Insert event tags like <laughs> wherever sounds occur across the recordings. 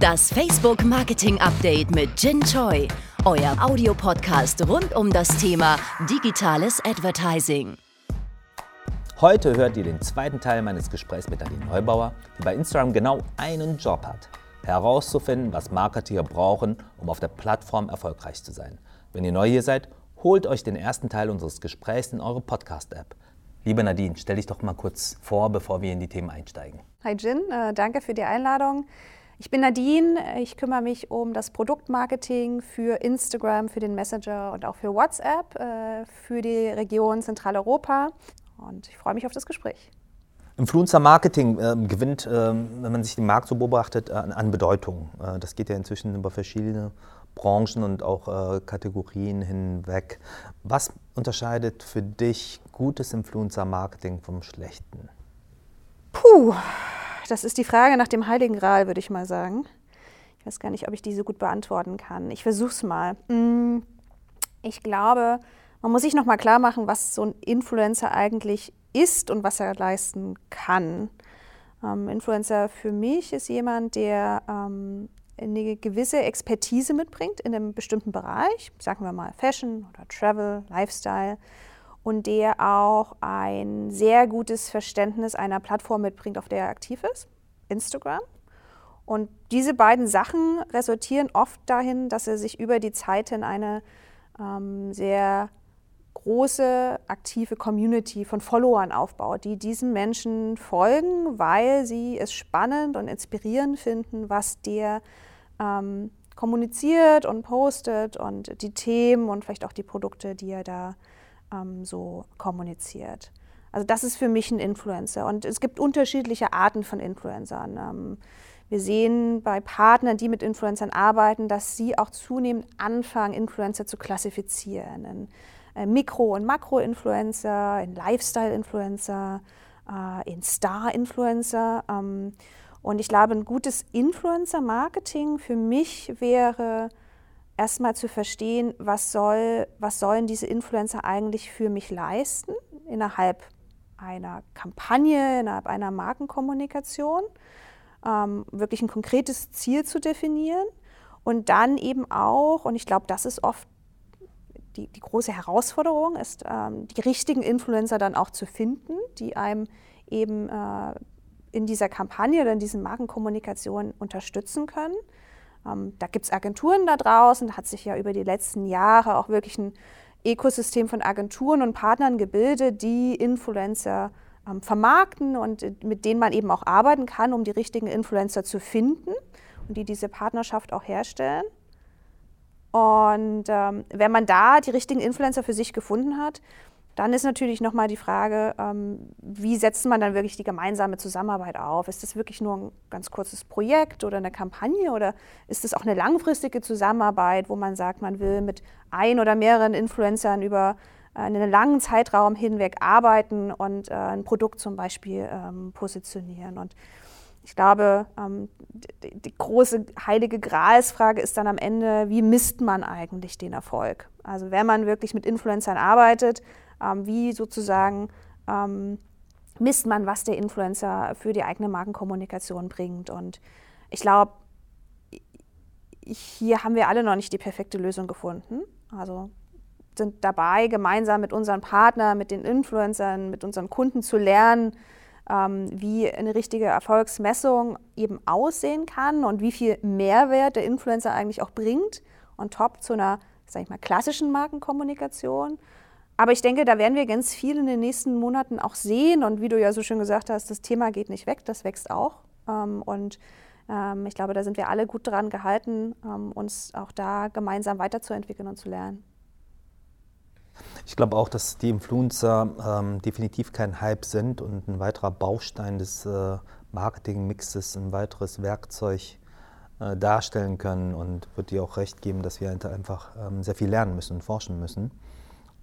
Das Facebook Marketing Update mit Jin Choi, euer Audiopodcast rund um das Thema digitales Advertising. Heute hört ihr den zweiten Teil meines Gesprächs mit Nadine Neubauer, die bei Instagram genau einen Job hat. Herauszufinden, was Marketeer brauchen, um auf der Plattform erfolgreich zu sein. Wenn ihr neu hier seid, holt euch den ersten Teil unseres Gesprächs in eure Podcast-App. Liebe Nadine, stell dich doch mal kurz vor, bevor wir in die Themen einsteigen. Hi Jin, äh, danke für die Einladung. Ich bin Nadine, ich kümmere mich um das Produktmarketing für Instagram, für den Messenger und auch für WhatsApp äh, für die Region Zentraleuropa und ich freue mich auf das Gespräch. Influencer Marketing äh, gewinnt, äh, wenn man sich den Markt so beobachtet, an, an Bedeutung. Äh, das geht ja inzwischen über verschiedene Branchen und auch äh, Kategorien hinweg. Was unterscheidet für dich gutes Influencer Marketing vom schlechten? Puh, das ist die Frage nach dem Heiligen Gral, würde ich mal sagen. Ich weiß gar nicht, ob ich die so gut beantworten kann. Ich versuche es mal. Mm, ich glaube, man muss sich noch mal klar machen, was so ein Influencer eigentlich ist und was er leisten kann. Ähm, Influencer für mich ist jemand, der ähm, eine gewisse Expertise mitbringt in einem bestimmten Bereich, sagen wir mal Fashion oder Travel, Lifestyle, und der auch ein sehr gutes Verständnis einer Plattform mitbringt, auf der er aktiv ist, Instagram. Und diese beiden Sachen resultieren oft dahin, dass er sich über die Zeit in eine ähm, sehr große aktive Community von Followern aufbaut, die diesen Menschen folgen, weil sie es spannend und inspirierend finden, was der ähm, kommuniziert und postet und die Themen und vielleicht auch die Produkte, die er da ähm, so kommuniziert. Also das ist für mich ein Influencer. Und es gibt unterschiedliche Arten von Influencern. Ähm, wir sehen bei Partnern, die mit Influencern arbeiten, dass sie auch zunehmend anfangen, Influencer zu klassifizieren. In äh, Mikro- und Makro-Influencer, in Lifestyle-Influencer, äh, in Star-Influencer. Ähm, und ich glaube, ein gutes Influencer-Marketing für mich wäre, erstmal zu verstehen, was, soll, was sollen diese Influencer eigentlich für mich leisten innerhalb einer Kampagne, innerhalb einer Markenkommunikation, ähm, wirklich ein konkretes Ziel zu definieren und dann eben auch, und ich glaube, das ist oft die, die große Herausforderung, ist ähm, die richtigen Influencer dann auch zu finden, die einem eben äh, in dieser Kampagne oder in diesen Markenkommunikationen unterstützen können. Ähm, da gibt es Agenturen da draußen, da hat sich ja über die letzten Jahre auch wirklich ein Ökosystem von Agenturen und Partnern gebildet, die Influencer ähm, vermarkten und äh, mit denen man eben auch arbeiten kann, um die richtigen Influencer zu finden und die diese Partnerschaft auch herstellen. Und ähm, wenn man da die richtigen Influencer für sich gefunden hat, dann ist natürlich nochmal die Frage, ähm, wie setzt man dann wirklich die gemeinsame Zusammenarbeit auf? Ist das wirklich nur ein ganz kurzes Projekt oder eine Kampagne oder ist das auch eine langfristige Zusammenarbeit, wo man sagt, man will mit ein oder mehreren Influencern über einen langen Zeitraum hinweg arbeiten und äh, ein Produkt zum Beispiel ähm, positionieren? Und ich glaube, ähm, die, die, große heilige Gralsfrage ist dann am Ende, wie misst man eigentlich den Erfolg? Also wenn man wirklich mit Influencern arbeitet, ähm, wie sozusagen ähm, misst man, was der Influencer für die eigene Markenkommunikation bringt. Und ich glaube, hier haben wir alle noch nicht die perfekte Lösung gefunden. Also sind dabei, gemeinsam mit unseren Partnern, mit den Influencern, mit unseren Kunden zu lernen, ähm, wie eine richtige Erfolgsmessung eben aussehen kann und wie viel Mehrwert der Influencer eigentlich auch bringt on top zu einer, sag ich mal, klassischen Markenkommunikation. Aber ich denke, da werden wir ganz viel in den nächsten Monaten auch sehen. Und wie du ja so schön gesagt hast, das Thema geht nicht weg, das wächst auch. Ähm, und ähm, ich glaube, da sind wir alle gut daran gehalten, ähm, uns auch da gemeinsam weiterzuentwickeln und zu lernen. Ich glaube auch, dass die Influencer ähm, definitiv kein Hype sind und ein weiterer Baustein des äh, Marketingmixes, ein weiteres Werkzeug äh, darstellen können und würde dir auch recht geben, dass wir einfach ähm, sehr viel lernen müssen und forschen müssen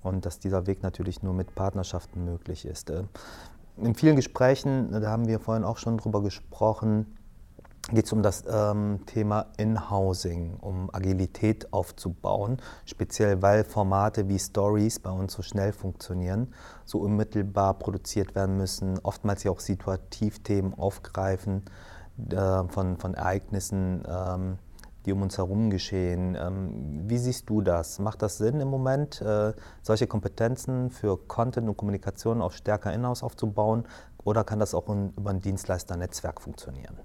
und dass dieser Weg natürlich nur mit Partnerschaften möglich ist. Äh, in vielen Gesprächen, da haben wir vorhin auch schon drüber gesprochen, geht es um das ähm, Thema In-Housing, um Agilität aufzubauen, speziell weil Formate wie Stories bei uns so schnell funktionieren, so unmittelbar produziert werden müssen, oftmals ja auch Situativthemen aufgreifen, äh, von, von Ereignissen, ähm, die um uns herum geschehen. Ähm, wie siehst du das? Macht das Sinn im Moment, äh, solche Kompetenzen für Content und Kommunikation auch stärker in-house aufzubauen? Oder kann das auch über ein Dienstleisternetzwerk funktionieren?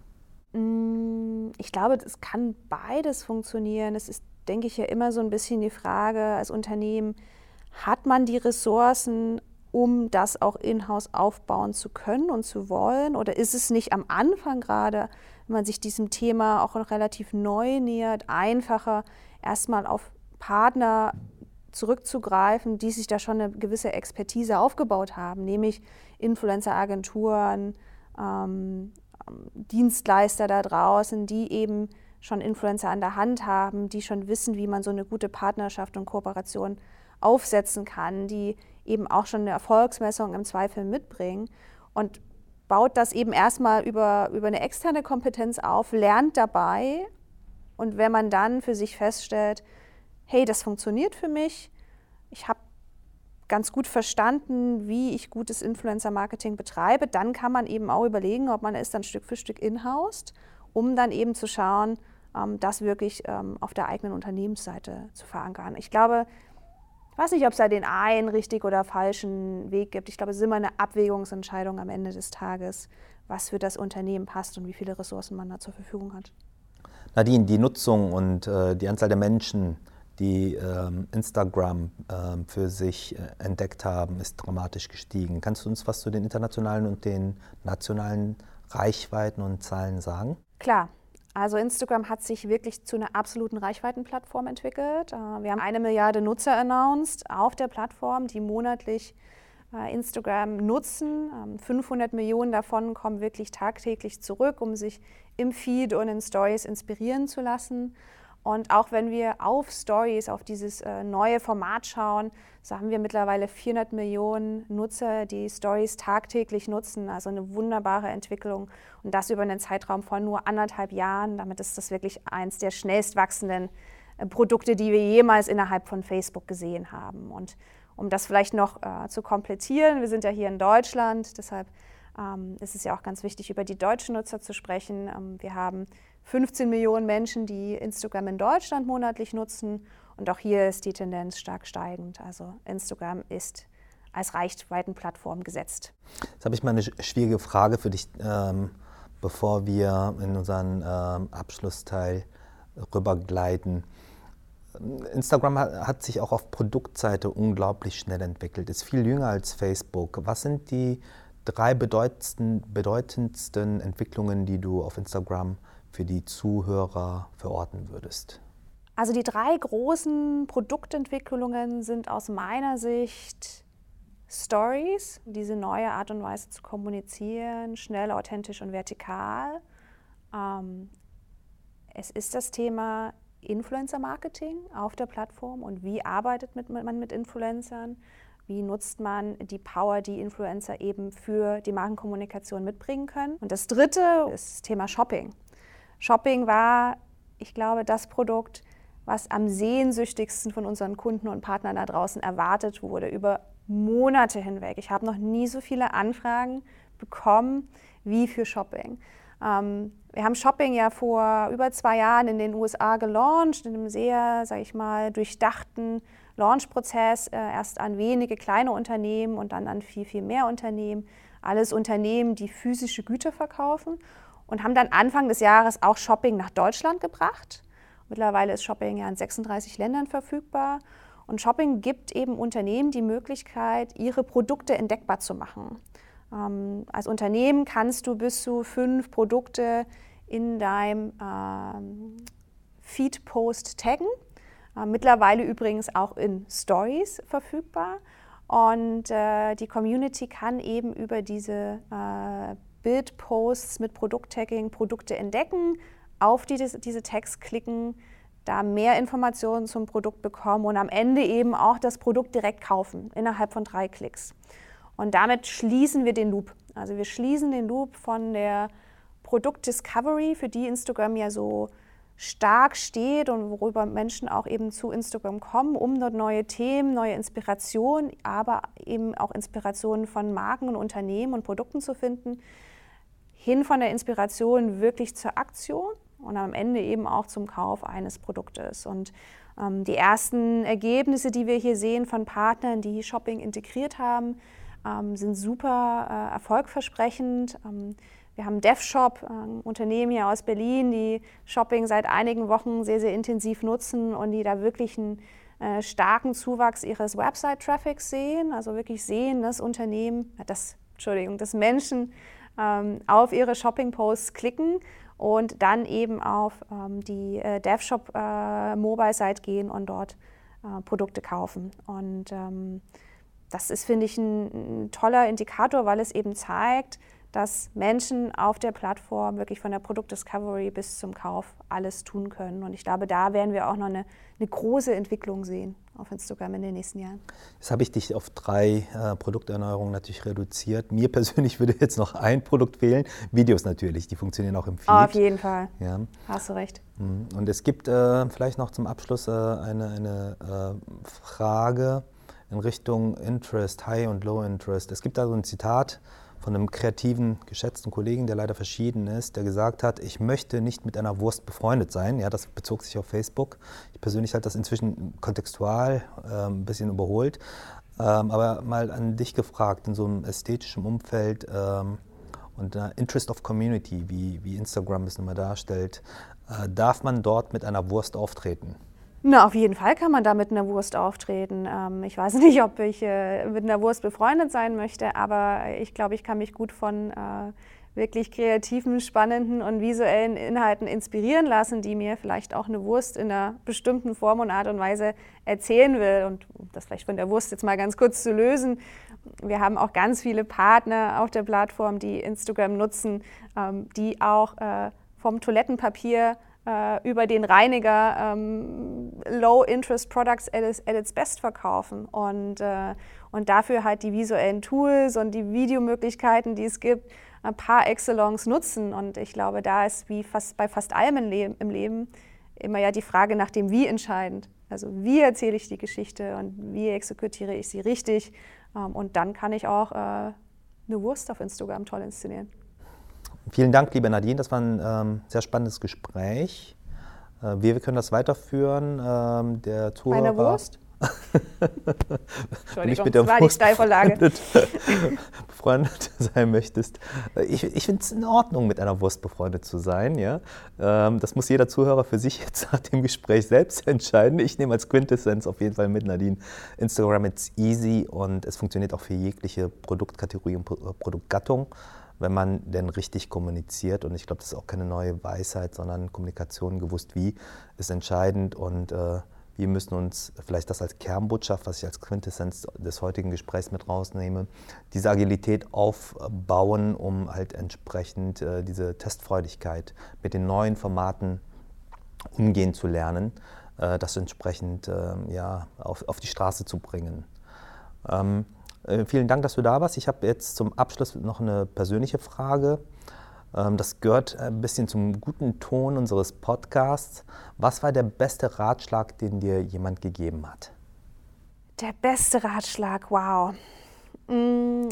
Mm, ich glaube, es kann beides funktionieren. Es ist, denke ich, ja immer so ein bisschen die Frage als Unternehmen, hat man die Ressourcen, um das auch in-house aufbauen zu können und zu wollen? Oder ist es nicht am Anfang gerade, wenn man sich diesem Thema auch noch relativ neu nähert, einfacher, erstmal auf Partner zurückzugreifen, die sich da schon eine gewisse Expertise aufgebaut haben, nämlich Influencer-Agenturen, ähm, Dienstleister da draußen, die eben schon Influencer an der Hand haben, die schon wissen, wie man so eine gute Partnerschaft und Kooperation aufsetzen kann, die eben auch schon eine Erfolgsmessung im Zweifel mitbringen und baut das eben erstmal über, über eine externe Kompetenz auf, lernt dabei und wenn man dann für sich feststellt, hey, das funktioniert für mich, ich habe ganz gut verstanden, wie ich gutes Influencer-Marketing betreibe, dann kann man eben auch überlegen, ob man es dann Stück für Stück inhaust, um dann eben zu schauen, ähm, das wirklich ähm, auf der eigenen Unternehmensseite zu verankern. Ich glaube, weiß nicht, ob es da den einen richtig oder falschen Weg gibt. Ich glaube, es ist immer eine Abwägungsentscheidung am Ende des Tages, was für das Unternehmen passt und wie viele Ressourcen man da zur Verfügung hat. Nadine, die Nutzung und äh, die Anzahl der Menschen, die ähm, Instagram ähm, für sich äh, entdeckt haben, ist dramatisch gestiegen. Kannst du uns was zu den internationalen und den nationalen Reichweiten und Zahlen sagen? Klar. Also Instagram hat sich wirklich zu einer absoluten Reichweitenplattform entwickelt. Äh, wir haben eine Milliarde Nutzer announced auf der Plattform, die monatlich äh, Instagram nutzen. 500 ähm, Millionen davon kommen wirklich tagtäglich zurück, um sich im Feed und in Stories inspirieren zu lassen. Und auch wenn wir auf Stories, auf dieses äh, neue Format schauen, so haben wir mittlerweile 400 Millionen Nutzer, die Stories tagtäglich nutzen. Also eine wunderbare Entwicklung. Und das über einen Zeitraum von nur anderthalb Jahren. Damit ist das wirklich eins der schnellst wachsenden äh, Produkte, die wir jemals innerhalb von Facebook gesehen haben. Und um das vielleicht noch äh, zu komplettieren, wir sind ja hier in Deutschland, deshalb ähm, ist es ja auch ganz wichtig, über die deutschen Nutzer zu sprechen. Ähm, wir haben 15 Millionen Menschen, die Instagram in Deutschland monatlich nutzen. Und auch hier ist die Tendenz stark steigend. Also Instagram ist als Reichweitenplattform gesetzt. Jetzt habe ich mal eine schwierige Frage für dich, ähm, bevor wir in unseren ähm, Abschlussteil rübergleiten. Instagram hat sich auch auf Produktseite unglaublich schnell entwickelt, ist viel jünger als Facebook. Was sind die drei bedeutendsten Entwicklungen, die du auf Instagram für die Zuhörer verorten würdest? Also die drei großen Produktentwicklungen sind aus meiner Sicht Stories, diese neue Art und Weise zu kommunizieren, schnell, authentisch und vertikal. Ähm, es ist das Thema Influencer-Marketing auf der Plattform und wie arbeitet man mit Influencern, wie nutzt man die Power, die Influencer eben für die Markenkommunikation mitbringen können. Und das Dritte ist das Thema Shopping. Shopping war, ich glaube, das Produkt, was am sehnsüchtigsten von unseren Kunden und Partnern da draußen erwartet wurde, über Monate hinweg. Ich habe noch nie so viele Anfragen bekommen wie für Shopping. Ähm, wir haben Shopping ja vor über zwei Jahren in den USA gelauncht, in einem sehr, sage ich mal, durchdachten Launchprozess, äh, erst an wenige kleine Unternehmen und dann an viel, viel mehr Unternehmen. Alles Unternehmen, die physische Güter verkaufen und haben dann Anfang des Jahres auch Shopping nach Deutschland gebracht. Mittlerweile ist Shopping ja in 36 Ländern verfügbar. Und Shopping gibt eben Unternehmen die Möglichkeit, ihre Produkte entdeckbar zu machen. Ähm, als Unternehmen kannst du bis zu fünf Produkte in deinem ähm, Feed-Post taggen. Äh, mittlerweile übrigens auch in Stories verfügbar. Und äh, die Community kann eben über diese äh, Bildposts mit Produkttagging Produkte entdecken, auf die, diese Tags klicken, da mehr Informationen zum Produkt bekommen und am Ende eben auch das Produkt direkt kaufen, innerhalb von drei Klicks. Und damit schließen wir den Loop. Also wir schließen den Loop von der Produktdiscovery, für die Instagram ja so stark steht und worüber Menschen auch eben zu Instagram kommen, um dort neue Themen, neue Inspirationen, aber eben auch Inspirationen von Marken und Unternehmen und Produkten zu finden, hin von der Inspiration wirklich zur Aktion und am Ende eben auch zum Kauf eines Produktes. Und ähm, die ersten Ergebnisse, die wir hier sehen von Partnern, die Shopping integriert haben, ähm, sind super äh, erfolgversprechend. Ähm, wir haben DevShop, ein Unternehmen hier aus Berlin, die Shopping seit einigen Wochen sehr, sehr intensiv nutzen und die da wirklich einen äh, starken Zuwachs ihres Website-Traffics sehen. Also wirklich sehen, dass Unternehmen, das, Entschuldigung, dass Menschen ähm, auf ihre Shopping-Posts klicken und dann eben auf ähm, die äh, DevShop äh, gehen und dort äh, Produkte kaufen. Und ähm, das ist, finde ich, ein, ein, toller Indikator, weil es eben zeigt, dass Menschen auf der Plattform wirklich von der Produktdiscovery bis zum Kauf alles tun können. Und ich glaube, da werden wir auch noch eine, eine große Entwicklung sehen auf Instagram in den nächsten Jahren. Jetzt habe ich dich auf drei äh, Produkterneuerungen natürlich reduziert. Mir <laughs> persönlich würde jetzt noch ein Produkt fehlen. Videos natürlich, die funktionieren auch im Feed. Auf jeden Fall. Ja. Hast du recht. Mhm. Und es gibt äh, vielleicht noch zum Abschluss äh, eine, eine äh, Frage in Richtung Interest, High und Low Interest. Es gibt da so ein Zitat von einem kreativen, geschätzten Kollegen, der leider verschieden ist, der gesagt hat, ich möchte nicht mit einer Wurst befreundet sein. Ja, das bezog sich auf Facebook. Ich persönlich halte das inzwischen kontextual äh, ein bisschen überholt. Ähm, aber mal an dich gefragt, in so einem ästhetischen Umfeld ähm, und einer Interest of Community, wie, wie Instagram es nun mal darstellt, äh, darf man dort mit einer Wurst auftreten? Na, auf jeden Fall kann man da mit einer Wurst auftreten. Ähm, ich weiß <laughs> nicht, ob ich äh, mit einer Wurst befreundet sein möchte, aber ich glaube, ich kann mich gut von äh, wirklich kreativen, spannenden und visuellen Inhalten inspirieren lassen, die mir vielleicht auch eine Wurst in einer bestimmten Form und Art und Weise erzählen will. Und um das vielleicht von der Wurst jetzt mal ganz kurz zu lösen. Wir haben auch ganz viele Partner auf der Plattform, die Instagram nutzen, ähm, die auch äh, vom Toilettenpapier äh, über den Reiniger ähm, Low-Interest-Products at, at, its best verkaufen und, äh, und dafür halt die visuellen Tools und die Videomöglichkeiten, die es gibt, ein paar excellence nutzen. Und ich glaube, da ist wie fast bei fast allem im Leben, im Leben immer ja die Frage nach dem Wie entscheidend. Also wie erzähle ich die Geschichte und wie exekutiere ich sie richtig. Ähm, und dann kann ich auch äh, eine Wurst auf Instagram toll inszenieren. Vielen Dank, liebe Nadine. Das war ein ähm, sehr spannendes Gespräch. Äh, wir, wir, können das weiterführen. Ähm, der Zuhörer, Meine Wurst? Entschuldigung, mit der das war Wurst die Steilvorlage. Befreundet, <laughs> befreundet sein möchtest. Äh, ich, ich finde es in Ordnung, mit einer Wurst befreundet zu sein. Ja? Ähm, das muss jeder Zuhörer für sich <laughs> jetzt nach dem Gespräch selbst entscheiden. Ich nehme als Quintessenz auf jeden Fall mit Nadine. Instagram ist easy und es funktioniert auch für jegliche Produktkategorie und Produktgattung wenn man denn richtig kommuniziert. Und ich glaube, das ist auch keine neue Weisheit, sondern Kommunikation gewusst wie ist entscheidend. Und äh, wir müssen uns vielleicht das als Kernbotschaft, was ich als Quintessenz des heutigen Gesprächs mit rausnehme, diese Agilität aufbauen, um halt entsprechend äh, diese Testfreudigkeit mit den neuen Formaten umgehen zu lernen, äh, das entsprechend äh, ja, auf, auf die Straße zu bringen. Ähm, äh, vielen Dank, dass du da warst. Ich habe jetzt zum Abschluss noch eine persönliche Frage. Ähm, das gehört ein bisschen zum guten Ton unseres Podcasts. Was war der beste Ratschlag, den dir jemand gegeben hat? Der beste Ratschlag, wow. Mm,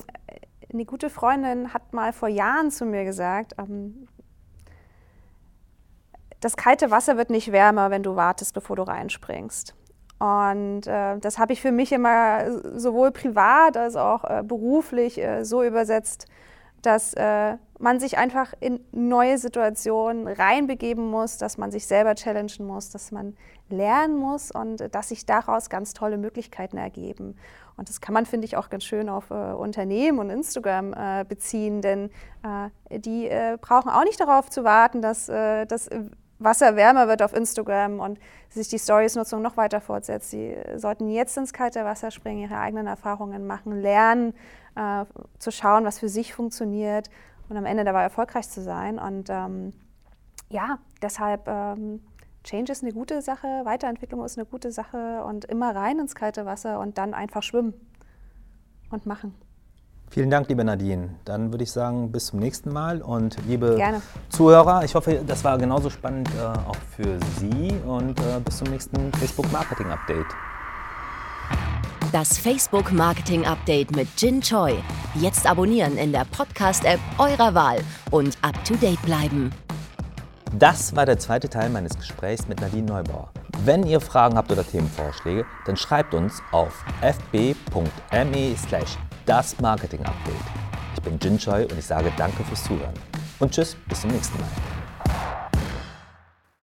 eine gute Freundin hat mal vor Jahren zu mir gesagt, ähm, das kalte Wasser wird nicht wärmer, wenn du wartest, bevor du reinspringst. Und äh, das habe ich für mich immer sowohl privat als auch äh, beruflich äh, so übersetzt, dass äh, man sich einfach in neue Situationen reinbegeben muss, dass man sich selber challengen muss, dass man lernen muss und äh, dass sich daraus ganz tolle Möglichkeiten ergeben. Und das kann man, finde ich, auch ganz schön auf äh, Unternehmen und Instagram beziehen, denn die brauchen auch nicht darauf zu warten, dass das Wasser wärmer wird auf Instagram und sich die Stories-Nutzung noch weiter fortsetzt. Sie sollten jetzt ins kalte Wasser springen, ihre eigenen Erfahrungen machen, lernen, äh, zu schauen, was für sich funktioniert und am Ende dabei erfolgreich zu sein. Und ähm, ja, deshalb ähm, Change ist eine gute Sache, Weiterentwicklung ist eine gute Sache und immer rein ins kalte Wasser und dann einfach schwimmen und machen. Vielen Dank, liebe Nadine. Dann würde ich sagen, bis zum nächsten Mal. Und liebe Gerne. Zuhörer, ich hoffe, das war genauso spannend äh, auch für Sie. Und äh, bis zum nächsten Facebook Marketing Update. Das Facebook Marketing Update mit Jin Choi. Jetzt abonnieren in der Podcast-App eurer Wahl und up to date bleiben. Das war der zweite Teil meines Gesprächs mit Nadine Neubauer. Wenn ihr Fragen habt oder Themenvorschläge, dann schreibt uns auf fb.me slash das Marketing Update. Ich bin Jin Choi und ich sage danke fürs Zuhören. Und tschüss, bis zum nächsten Mal.